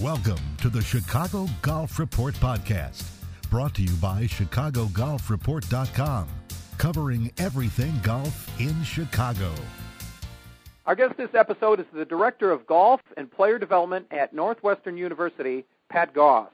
Welcome to the Chicago Golf Report Podcast, brought to you by ChicagoGolfReport.com, covering everything golf in Chicago. Our guest this episode is the Director of Golf and Player Development at Northwestern University, Pat Goss.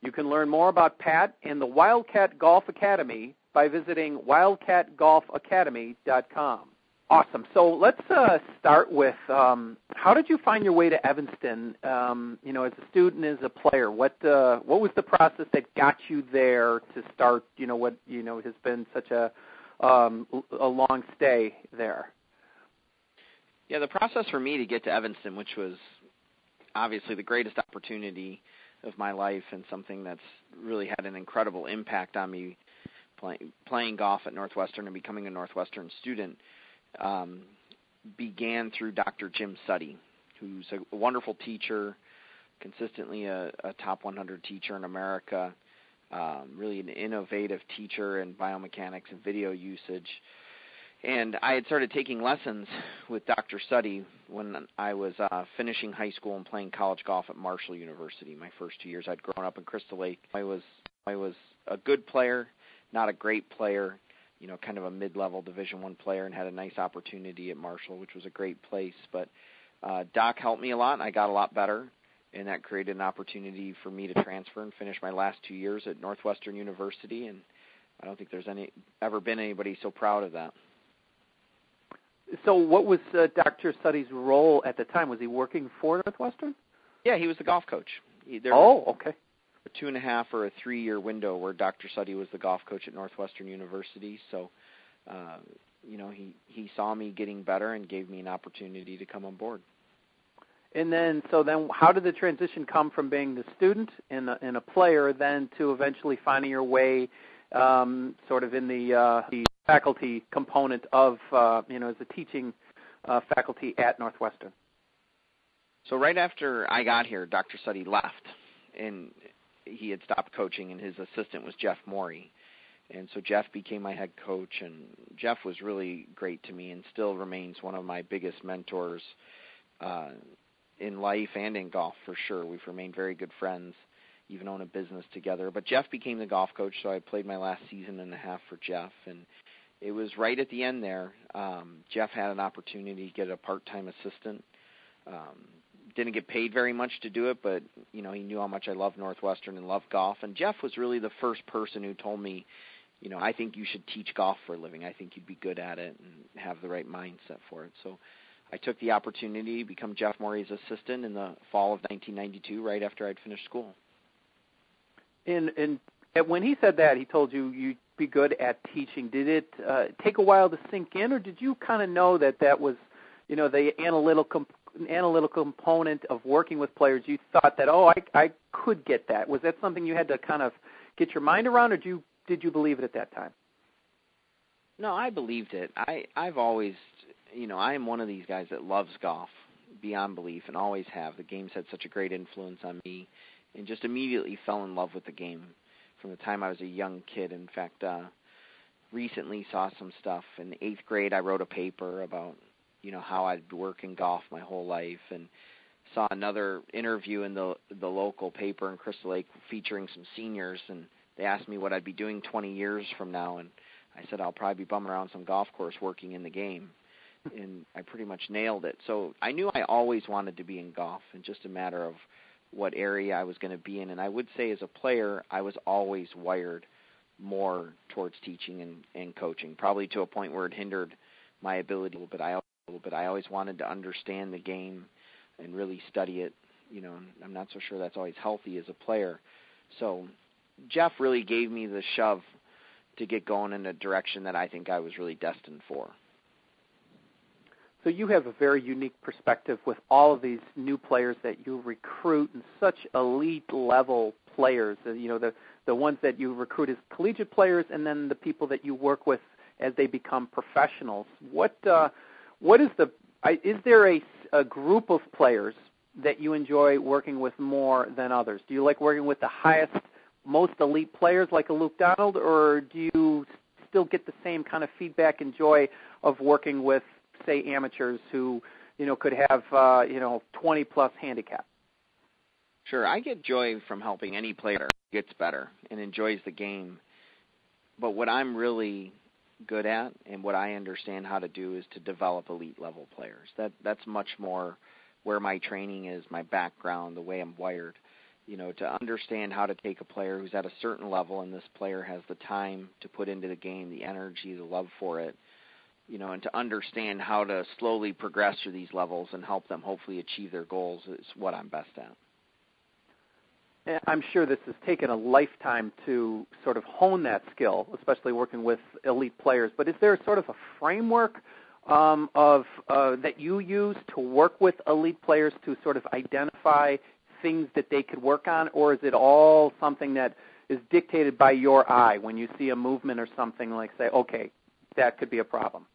You can learn more about Pat and the Wildcat Golf Academy by visiting wildcatgolfacademy.com. Awesome. So let's uh, start with um, how did you find your way to Evanston? Um, you know, as a student, as a player, what uh, what was the process that got you there to start? You know, what you know has been such a um, a long stay there. Yeah, the process for me to get to Evanston, which was obviously the greatest opportunity of my life and something that's really had an incredible impact on me playing playing golf at Northwestern and becoming a Northwestern student um, began through Dr. Jim Suttie, who's a wonderful teacher, consistently a, a top 100 teacher in America, um, really an innovative teacher in biomechanics and video usage. And I had started taking lessons with Dr. Suttie when I was uh, finishing high school and playing college golf at Marshall University. My first two years, I'd grown up in Crystal Lake. I was I was a good player, not a great player you know, kind of a mid-level Division One player, and had a nice opportunity at Marshall, which was a great place. But uh, Doc helped me a lot, and I got a lot better, and that created an opportunity for me to transfer and finish my last two years at Northwestern University. And I don't think there's any ever been anybody so proud of that. So, what was uh, Dr. Suttie's role at the time? Was he working for Northwestern? Yeah, he was the golf coach. He, there oh, okay a two and a half or a three year window where Dr. Suttie was the golf coach at Northwestern University. So, uh, you know, he he saw me getting better and gave me an opportunity to come on board. And then, so then, how did the transition come from being the student and a, and a player, then to eventually finding your way, um, sort of in the, uh, the faculty component of, uh, you know, as a teaching uh, faculty at Northwestern? So right after I got here, Dr. Suttie left, and he had stopped coaching, and his assistant was Jeff Morey. And so Jeff became my head coach, and Jeff was really great to me, and still remains one of my biggest mentors uh, in life and in golf for sure. We've remained very good friends, even own a business together. But Jeff became the golf coach, so I played my last season and a half for Jeff, and it was right at the end there. Um, Jeff had an opportunity to get a part-time assistant. Um, didn't get paid very much to do it, but you know he knew how much I love Northwestern and love golf. And Jeff was really the first person who told me, you know, I think you should teach golf for a living. I think you'd be good at it and have the right mindset for it. So I took the opportunity to become Jeff Morey's assistant in the fall of 1992, right after I'd finished school. And and when he said that, he told you you'd be good at teaching. Did it uh, take a while to sink in, or did you kind of know that that was, you know, the analytical analytical component of working with players, you thought that oh, I I could get that. Was that something you had to kind of get your mind around, or did you did you believe it at that time? No, I believed it. I I've always, you know, I am one of these guys that loves golf beyond belief and always have. The game's had such a great influence on me, and just immediately fell in love with the game from the time I was a young kid. In fact, uh, recently saw some stuff in eighth grade. I wrote a paper about you know how I'd work in golf my whole life and saw another interview in the the local paper in Crystal Lake featuring some seniors and they asked me what I'd be doing 20 years from now and I said I'll probably be bumming around some golf course working in the game and I pretty much nailed it. So I knew I always wanted to be in golf and just a matter of what area I was going to be in and I would say as a player I was always wired more towards teaching and, and coaching, probably to a point where it hindered my ability a little bit. I little bit. I always wanted to understand the game and really study it. You know, I'm not so sure that's always healthy as a player. So Jeff really gave me the shove to get going in a direction that I think I was really destined for. So you have a very unique perspective with all of these new players that you recruit and such elite level players. You know the the ones that you recruit as collegiate players, and then the people that you work with as they become professionals. What uh, what is the is there a, a group of players that you enjoy working with more than others? Do you like working with the highest, most elite players like a Luke Donald, or do you still get the same kind of feedback and joy of working with, say, amateurs who you know could have uh, you know 20 plus handicap? Sure, I get joy from helping any player gets better and enjoys the game. But what I'm really good at and what I understand how to do is to develop elite level players. That that's much more where my training is, my background, the way I'm wired. You know, to understand how to take a player who's at a certain level and this player has the time to put into the game, the energy, the love for it, you know, and to understand how to slowly progress through these levels and help them hopefully achieve their goals is what I'm best at. I'm sure this has taken a lifetime to sort of hone that skill, especially working with elite players. But is there sort of a framework um, of uh, that you use to work with elite players to sort of identify things that they could work on, or is it all something that is dictated by your eye when you see a movement or something like say, okay, that could be a problem?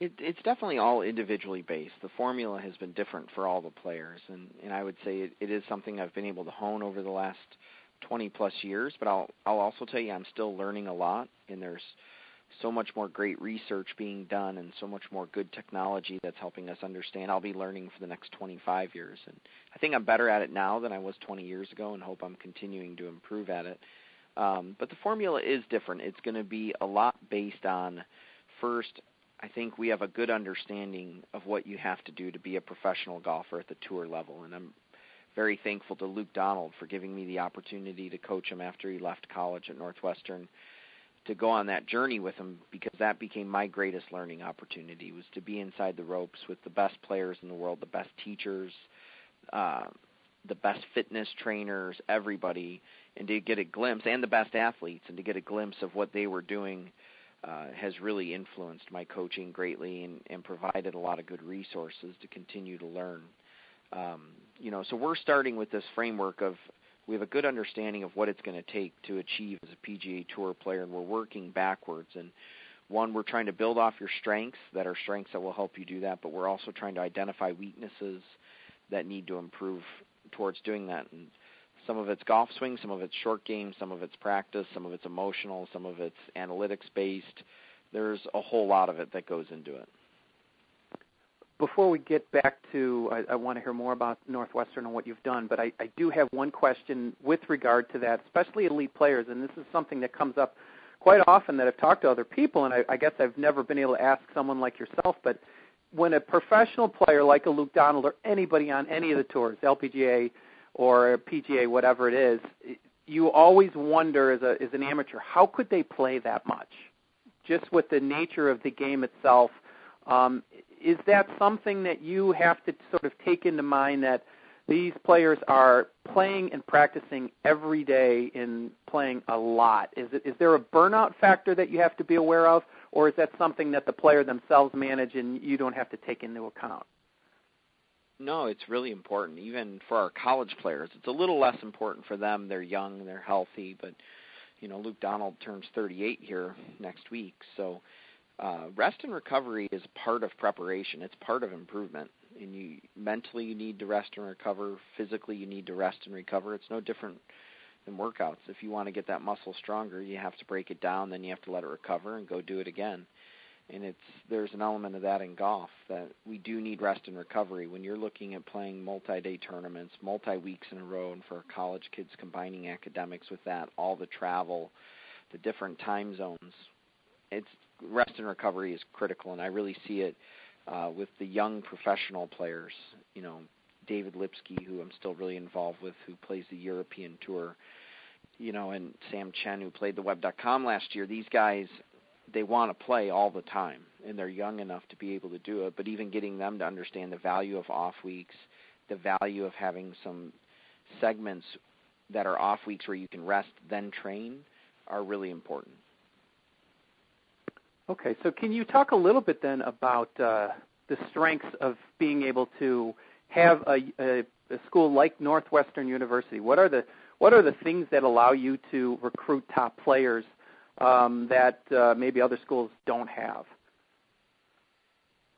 It, it's definitely all individually based. The formula has been different for all the players, and, and I would say it, it is something I've been able to hone over the last 20 plus years. But I'll I'll also tell you I'm still learning a lot, and there's so much more great research being done, and so much more good technology that's helping us understand. I'll be learning for the next 25 years, and I think I'm better at it now than I was 20 years ago, and hope I'm continuing to improve at it. Um, but the formula is different. It's going to be a lot based on first I think we have a good understanding of what you have to do to be a professional golfer at the tour level, and I'm very thankful to Luke Donald for giving me the opportunity to coach him after he left college at Northwestern to go on that journey with him because that became my greatest learning opportunity was to be inside the ropes with the best players in the world, the best teachers, uh, the best fitness trainers, everybody, and to get a glimpse, and the best athletes, and to get a glimpse of what they were doing uh, has really influenced my coaching greatly and, and provided a lot of good resources to continue to learn. Um, you know, so we're starting with this framework of we have a good understanding of what it's going to take to achieve as a PGA Tour player, and we're working backwards. And one, we're trying to build off your strengths that are strengths that will help you do that, but we're also trying to identify weaknesses that need to improve towards doing that. And some of it's golf swing, some of it's short game, some of it's practice, some of it's emotional, some of it's analytics based. There's a whole lot of it that goes into it. Before we get back to, I, I want to hear more about Northwestern and what you've done, but I, I do have one question with regard to that, especially elite players, and this is something that comes up quite often that I've talked to other people, and I, I guess I've never been able to ask someone like yourself, but when a professional player like a Luke Donald or anybody on any of the tours, LPGA, or PGA, whatever it is, you always wonder as a as an amateur, how could they play that much? Just with the nature of the game itself, um, is that something that you have to sort of take into mind that these players are playing and practicing every day and playing a lot? Is it is there a burnout factor that you have to be aware of, or is that something that the player themselves manage and you don't have to take into account? No, it's really important. Even for our college players, it's a little less important for them. They're young, they're healthy, but you know, Luke Donald turns 38 here next week, so uh, rest and recovery is part of preparation. It's part of improvement. And you mentally you need to rest and recover. Physically you need to rest and recover. It's no different than workouts. If you want to get that muscle stronger, you have to break it down, then you have to let it recover and go do it again and it's there's an element of that in golf that we do need rest and recovery when you're looking at playing multi-day tournaments, multi-weeks in a row, and for college kids combining academics with that, all the travel, the different time zones. It's rest and recovery is critical, and I really see it uh, with the young professional players. You know, David Lipsky, who I'm still really involved with, who plays the European Tour. You know, and Sam Chen, who played the Web.com last year. These guys they want to play all the time and they're young enough to be able to do it but even getting them to understand the value of off weeks the value of having some segments that are off weeks where you can rest then train are really important. Okay so can you talk a little bit then about uh, the strengths of being able to have a, a, a school like northwestern university? What are the what are the things that allow you to recruit top players um, that uh, maybe other schools don't have?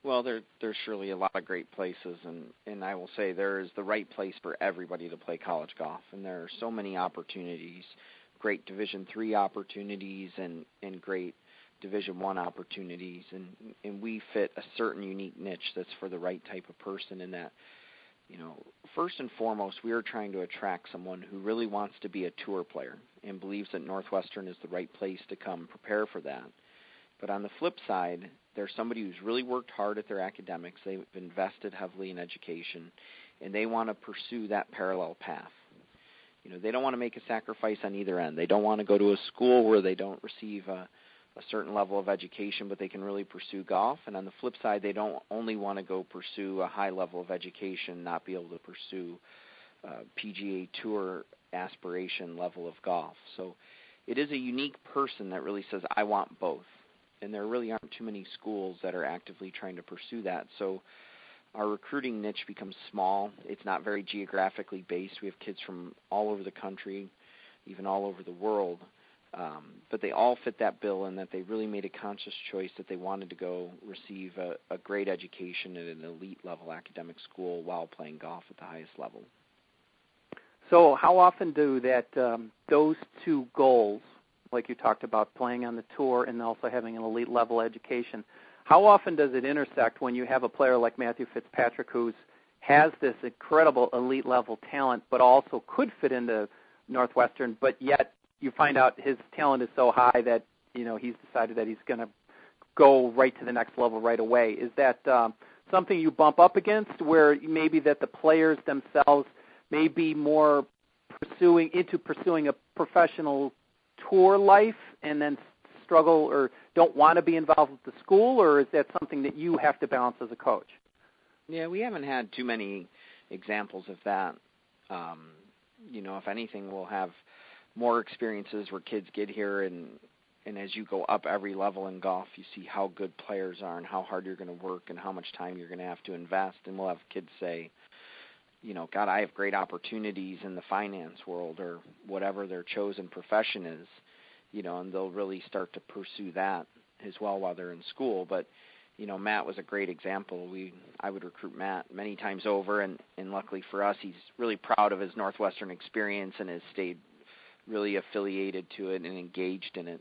Well, there, there's surely a lot of great places, and, and I will say there is the right place for everybody to play college golf, and there are so many opportunities, great Division three opportunities, and and great Division one opportunities, and and we fit a certain unique niche that's for the right type of person in that you know, first and foremost, we are trying to attract someone who really wants to be a tour player and believes that Northwestern is the right place to come prepare for that. But on the flip side, they're somebody who's really worked hard at their academics. They've invested heavily in education, and they want to pursue that parallel path. You know, they don't want to make a sacrifice on either end. They don't want to go to a school where they don't receive a, a certain level of education, but they can really pursue golf. And on the flip side, they don't only want to go pursue a high level of education, not be able to pursue uh, PGA Tour aspiration level of golf. So it is a unique person that really says, I want both. And there really aren't too many schools that are actively trying to pursue that. So our recruiting niche becomes small. It's not very geographically based. We have kids from all over the country, even all over the world. Um, but they all fit that bill in that they really made a conscious choice that they wanted to go receive a, a great education at an elite level academic school while playing golf at the highest level. So, how often do that um, those two goals, like you talked about, playing on the tour and also having an elite level education, how often does it intersect when you have a player like Matthew Fitzpatrick who's has this incredible elite level talent, but also could fit into Northwestern, but yet you find out his talent is so high that you know he's decided that he's going to go right to the next level right away. Is that um, something you bump up against, where maybe that the players themselves may be more pursuing into pursuing a professional tour life and then struggle or don't want to be involved with the school, or is that something that you have to balance as a coach? Yeah, we haven't had too many examples of that. Um, you know, if anything, we'll have more experiences where kids get here and and as you go up every level in golf, you see how good players are and how hard you're going to work and how much time you're going to have to invest. And we'll have kids say, you know, God, I have great opportunities in the finance world or whatever their chosen profession is, you know, and they'll really start to pursue that as well while they're in school. But, you know, Matt was a great example. We I would recruit Matt many times over and, and luckily for us he's really proud of his Northwestern experience and has stayed really affiliated to it and engaged in it.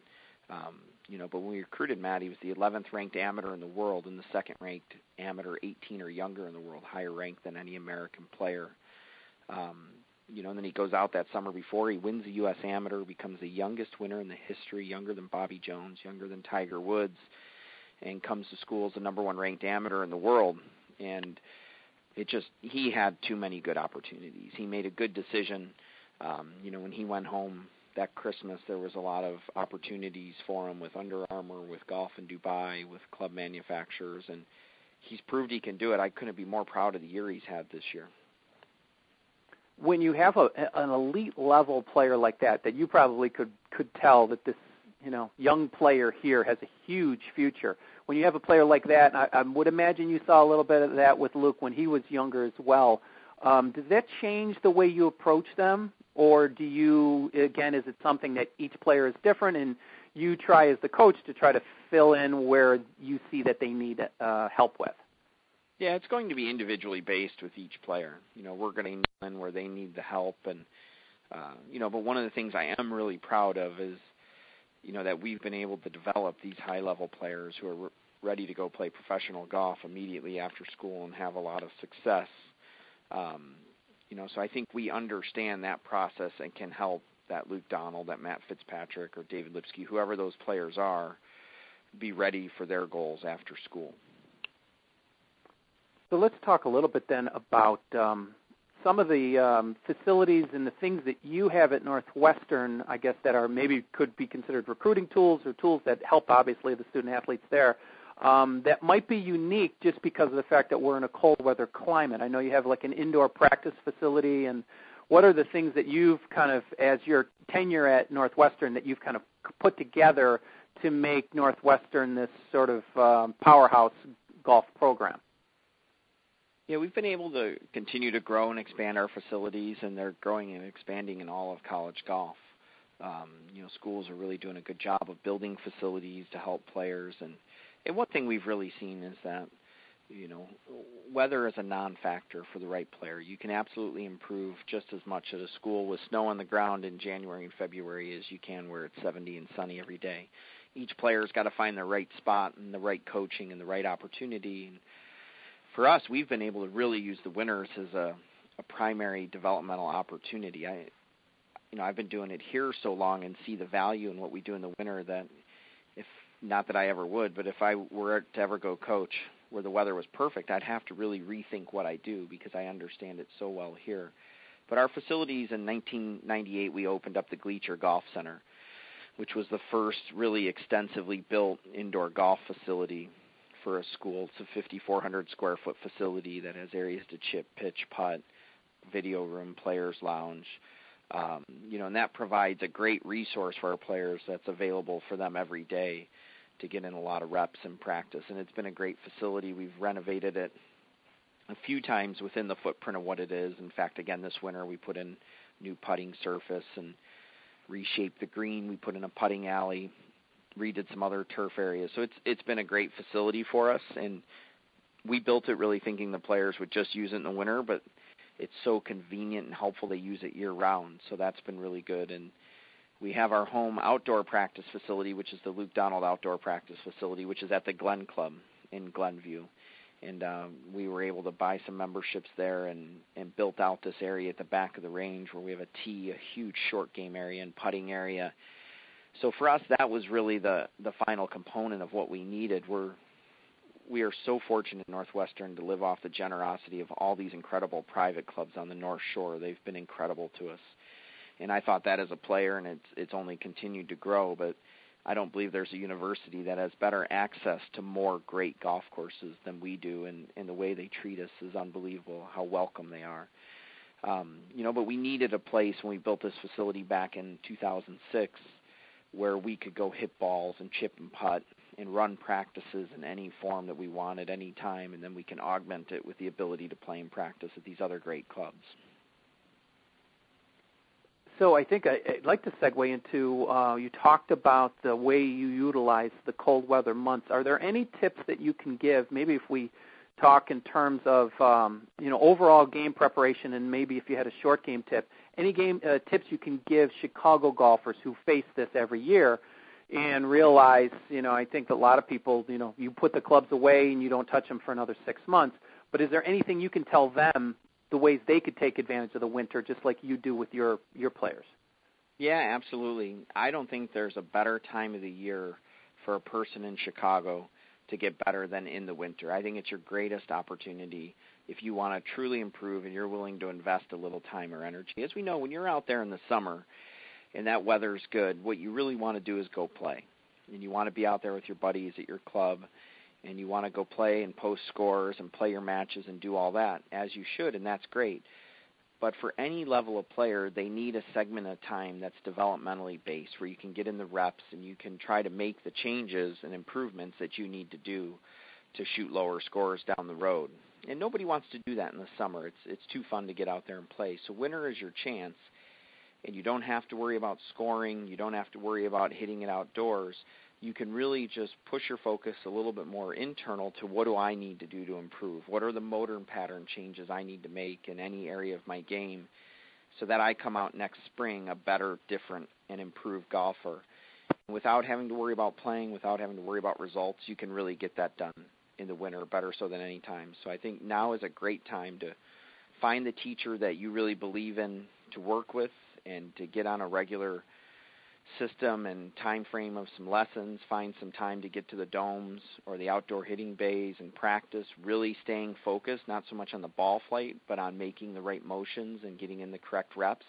Um, you know, but when we recruited Matt, he was the 11th ranked amateur in the world and the second ranked amateur 18 or younger in the world, higher ranked than any American player. Um, you know, and then he goes out that summer before he wins the U.S. Amateur, becomes the youngest winner in the history, younger than Bobby Jones, younger than Tiger Woods, and comes to school as the number one ranked amateur in the world. And it just he had too many good opportunities. He made a good decision. Um, you know, when he went home that Christmas, there was a lot of opportunities for him with Under Armour, with golf in Dubai, with club manufacturers, and he's proved he can do it. I couldn't be more proud of the year he's had this year. When you have a, an elite level player like that, that you probably could could tell that this you know young player here has a huge future. When you have a player like that, I, I would imagine you saw a little bit of that with Luke when he was younger as well. Um, does that change the way you approach them or do you again is it something that each player is different and you try as the coach to try to fill in where you see that they need uh, help with? Yeah it's going to be individually based with each player. You know we're going to in where they need the help and uh, you know but one of the things i am really proud of is you know that we've been able to develop these high level players who are re- ready to go play professional golf immediately after school and have a lot of success. Um, you know, so I think we understand that process and can help that Luke Donald, that Matt Fitzpatrick, or David Lipsky, whoever those players are, be ready for their goals after school. So let's talk a little bit then about um, some of the um, facilities and the things that you have at Northwestern, I guess, that are maybe could be considered recruiting tools or tools that help, obviously, the student athletes there um, that might be unique just because of the fact that we're in a cold weather climate. I know you have like an indoor practice facility, and what are the things that you've kind of, as your tenure at Northwestern, that you've kind of put together to make Northwestern this sort of um, powerhouse golf program? Yeah, we've been able to continue to grow and expand our facilities, and they're growing and expanding in all of college golf. Um, you know, schools are really doing a good job of building facilities to help players and and one thing we've really seen is that you know weather is a non-factor for the right player. You can absolutely improve just as much at a school with snow on the ground in January and February as you can where it's 70 and sunny every day. Each player's got to find the right spot and the right coaching and the right opportunity. For us, we've been able to really use the winters as a, a primary developmental opportunity. I, you know, I've been doing it here so long and see the value in what we do in the winter that not that I ever would, but if I were to ever go coach where the weather was perfect, I'd have to really rethink what I do because I understand it so well here. But our facilities in 1998, we opened up the Gleacher Golf Center, which was the first really extensively built indoor golf facility for a school. It's a 5,400 square foot facility that has areas to chip, pitch, putt, video room, players lounge. Um, you know, and that provides a great resource for our players that's available for them every day to get in a lot of reps and practice. And it's been a great facility. We've renovated it a few times within the footprint of what it is. In fact, again this winter we put in new putting surface and reshaped the green. We put in a putting alley, redid some other turf areas. So it's it's been a great facility for us and we built it really thinking the players would just use it in the winter, but it's so convenient and helpful they use it year round. So that's been really good and we have our home outdoor practice facility, which is the Luke Donald Outdoor Practice Facility, which is at the Glen Club in Glenview and um, we were able to buy some memberships there and and built out this area at the back of the range where we have a tee, a huge short game area and putting area. So for us, that was really the the final component of what we needed. We're we are so fortunate in Northwestern to live off the generosity of all these incredible private clubs on the North Shore. They've been incredible to us, and I thought that as a player, and it's it's only continued to grow. But I don't believe there's a university that has better access to more great golf courses than we do, and, and the way they treat us is unbelievable. How welcome they are. Um, you know, but we needed a place when we built this facility back in 2006 where we could go hit balls and chip and putt and run practices in any form that we wanted, any time, and then we can augment it with the ability to play and practice at these other great clubs. So I think I, would like to segue into uh, you talked about the way you utilize the cold weather months. Are there any tips that you can give? Maybe if we talk in terms of um, you know overall game preparation, and maybe if you had a short game tip, any game uh, tips you can give Chicago golfers who face this every year and realize, you know, I think a lot of people, you know, you put the clubs away and you don't touch them for another six months. But is there anything you can tell them the ways they could take advantage of the winter, just like you do with your your players. Yeah, absolutely. I don't think there's a better time of the year for a person in Chicago to get better than in the winter. I think it's your greatest opportunity if you want to truly improve and you're willing to invest a little time or energy. As we know, when you're out there in the summer and that weather's good, what you really want to do is go play. And you want to be out there with your buddies at your club and you want to go play and post scores and play your matches and do all that as you should and that's great. But for any level of player they need a segment of time that's developmentally based where you can get in the reps and you can try to make the changes and improvements that you need to do to shoot lower scores down the road. And nobody wants to do that in the summer. It's it's too fun to get out there and play. So winter is your chance and you don't have to worry about scoring. You don't have to worry about hitting it outdoors you can really just push your focus a little bit more internal to what do I need to do to improve? What are the motor and pattern changes I need to make in any area of my game so that I come out next spring a better, different, and improved golfer? Without having to worry about playing, without having to worry about results, you can really get that done in the winter better so than any time. So I think now is a great time to find the teacher that you really believe in to work with and to get on a regular – system and time frame of some lessons, find some time to get to the domes or the outdoor hitting bays and practice, really staying focused, not so much on the ball flight, but on making the right motions and getting in the correct reps.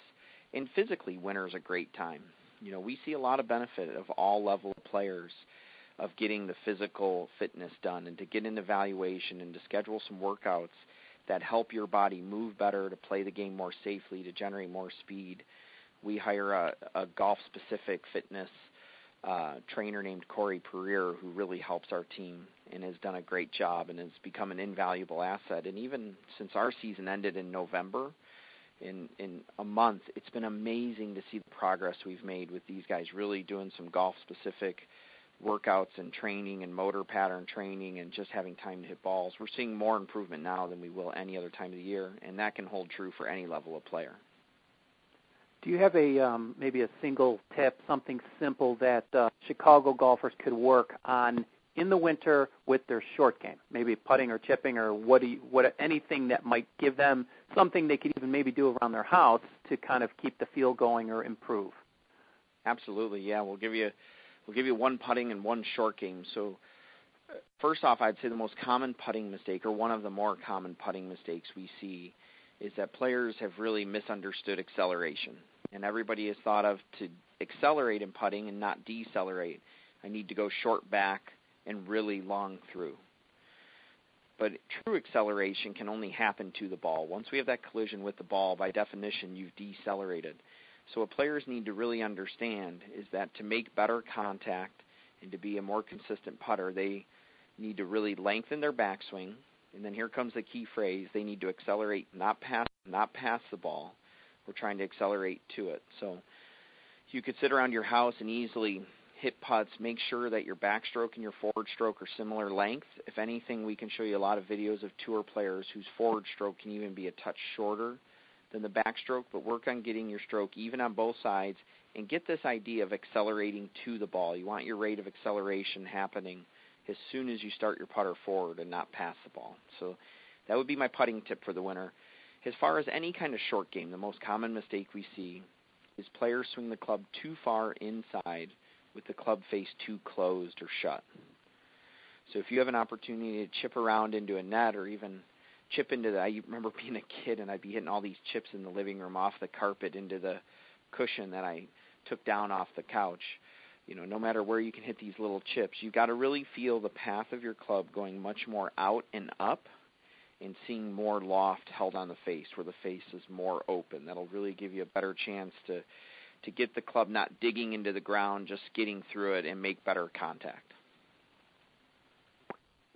And physically, winter is a great time. You know, we see a lot of benefit of all level players of getting the physical fitness done and to get an evaluation and to schedule some workouts that help your body move better, to play the game more safely, to generate more speed we hire a, a golf specific fitness uh, trainer named Corey Pereira who really helps our team and has done a great job and has become an invaluable asset. And even since our season ended in November, in in a month, it's been amazing to see the progress we've made with these guys really doing some golf specific workouts and training and motor pattern training and just having time to hit balls. We're seeing more improvement now than we will any other time of the year, and that can hold true for any level of player. Do you have a um, maybe a single tip, something simple that uh, Chicago golfers could work on in the winter with their short game, maybe putting or chipping or what do you, what anything that might give them something they could even maybe do around their house to kind of keep the feel going or improve. Absolutely, yeah. We'll give you we'll give you one putting and one short game. So uh, first off, I'd say the most common putting mistake, or one of the more common putting mistakes we see, is that players have really misunderstood acceleration, and everybody has thought of to accelerate in putting and not decelerate. I need to go short back and really long through. But true acceleration can only happen to the ball. Once we have that collision with the ball, by definition, you've decelerated. So what players need to really understand is that to make better contact and to be a more consistent putter, they need to really lengthen their backswing. And then here comes the key phrase: they need to accelerate, not pass, not pass the ball. We're trying to accelerate to it. So you could sit around your house and easily hit putts, make sure that your backstroke and your forward stroke are similar length. If anything, we can show you a lot of videos of tour players whose forward stroke can even be a touch shorter than the backstroke, but work on getting your stroke even on both sides and get this idea of accelerating to the ball. You want your rate of acceleration happening as soon as you start your putter forward and not pass the ball. So that would be my putting tip for the winner. As far as any kind of short game, the most common mistake we see is players swing the club too far inside with the club face too closed or shut. So if you have an opportunity to chip around into a net or even chip into the I remember being a kid and I'd be hitting all these chips in the living room off the carpet into the cushion that I took down off the couch. You know, no matter where you can hit these little chips, you've got to really feel the path of your club going much more out and up and seeing more loft held on the face where the face is more open. That'll really give you a better chance to to get the club not digging into the ground, just getting through it and make better contact.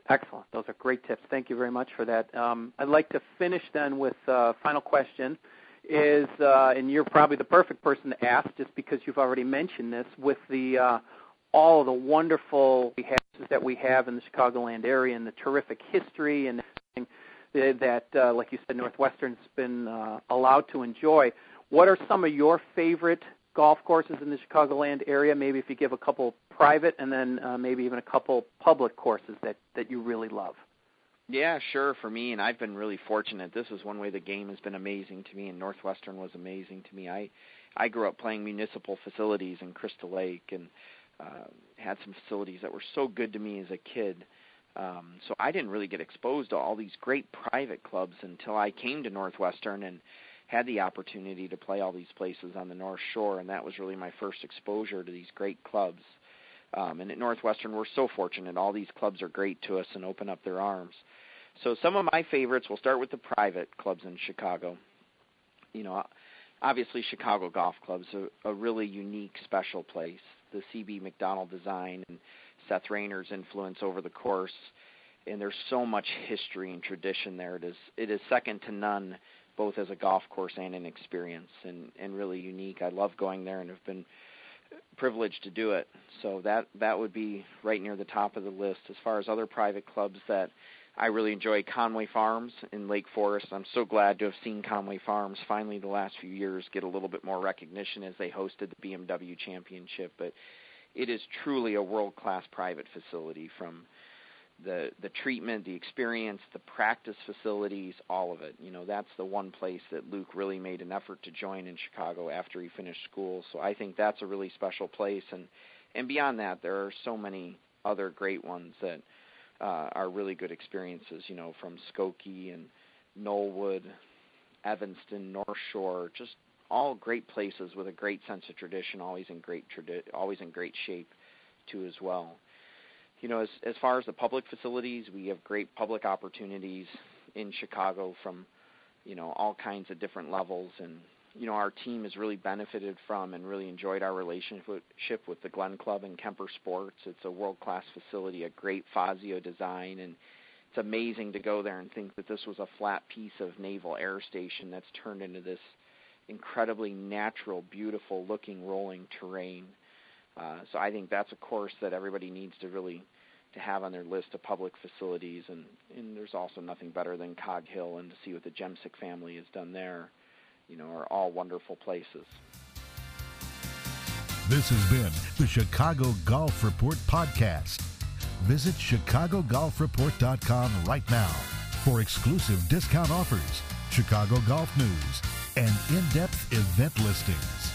Excellent. Those are great tips. Thank you very much for that. Um, I'd like to finish then with a uh, final question. Is uh, and you're probably the perfect person to ask, just because you've already mentioned this, with the uh, all the wonderful houses that we have in the Chicagoland area and the terrific history and that, uh, like you said, Northwestern's been uh, allowed to enjoy. What are some of your favorite golf courses in the Chicagoland area? Maybe if you give a couple private and then uh, maybe even a couple public courses that that you really love. Yeah, sure. For me, and I've been really fortunate. This is one way the game has been amazing to me, and Northwestern was amazing to me. I I grew up playing municipal facilities in Crystal Lake, and uh, had some facilities that were so good to me as a kid. Um, so I didn't really get exposed to all these great private clubs until I came to Northwestern and had the opportunity to play all these places on the North Shore, and that was really my first exposure to these great clubs. Um, and at Northwestern, we're so fortunate. All these clubs are great to us and open up their arms. So some of my favorites, we'll start with the private clubs in Chicago. You know, obviously Chicago Golf Club's a, a really unique, special place. The CB Macdonald design and Seth Raynor's influence over the course, and there's so much history and tradition there. It is it is second to none both as a golf course and an experience and and really unique. I love going there and have been privileged to do it. So that that would be right near the top of the list as far as other private clubs that I really enjoy Conway Farms in Lake Forest. I'm so glad to have seen Conway Farms finally the last few years get a little bit more recognition as they hosted the BMW Championship, but it is truly a world-class private facility from the the treatment, the experience, the practice facilities, all of it. You know, that's the one place that Luke really made an effort to join in Chicago after he finished school. So I think that's a really special place and and beyond that there are so many other great ones that uh are really good experiences, you know, from Skokie and Knollwood, Evanston, North Shore, just all great places with a great sense of tradition, always in great tradi- always in great shape too as well. You know, as as far as the public facilities, we have great public opportunities in Chicago from, you know, all kinds of different levels and you know, our team has really benefited from and really enjoyed our relationship with the Glen Club and Kemper Sports. It's a world-class facility, a great Fazio design, and it's amazing to go there and think that this was a flat piece of Naval Air Station that's turned into this incredibly natural, beautiful-looking rolling terrain. Uh, so I think that's a course that everybody needs to really to have on their list of public facilities. And, and there's also nothing better than Cog Hill and to see what the Jemsek family has done there. You know, are all wonderful places. This has been the Chicago Golf Report podcast. Visit ChicagoGolfReport.com right now for exclusive discount offers, Chicago golf news, and in-depth event listings.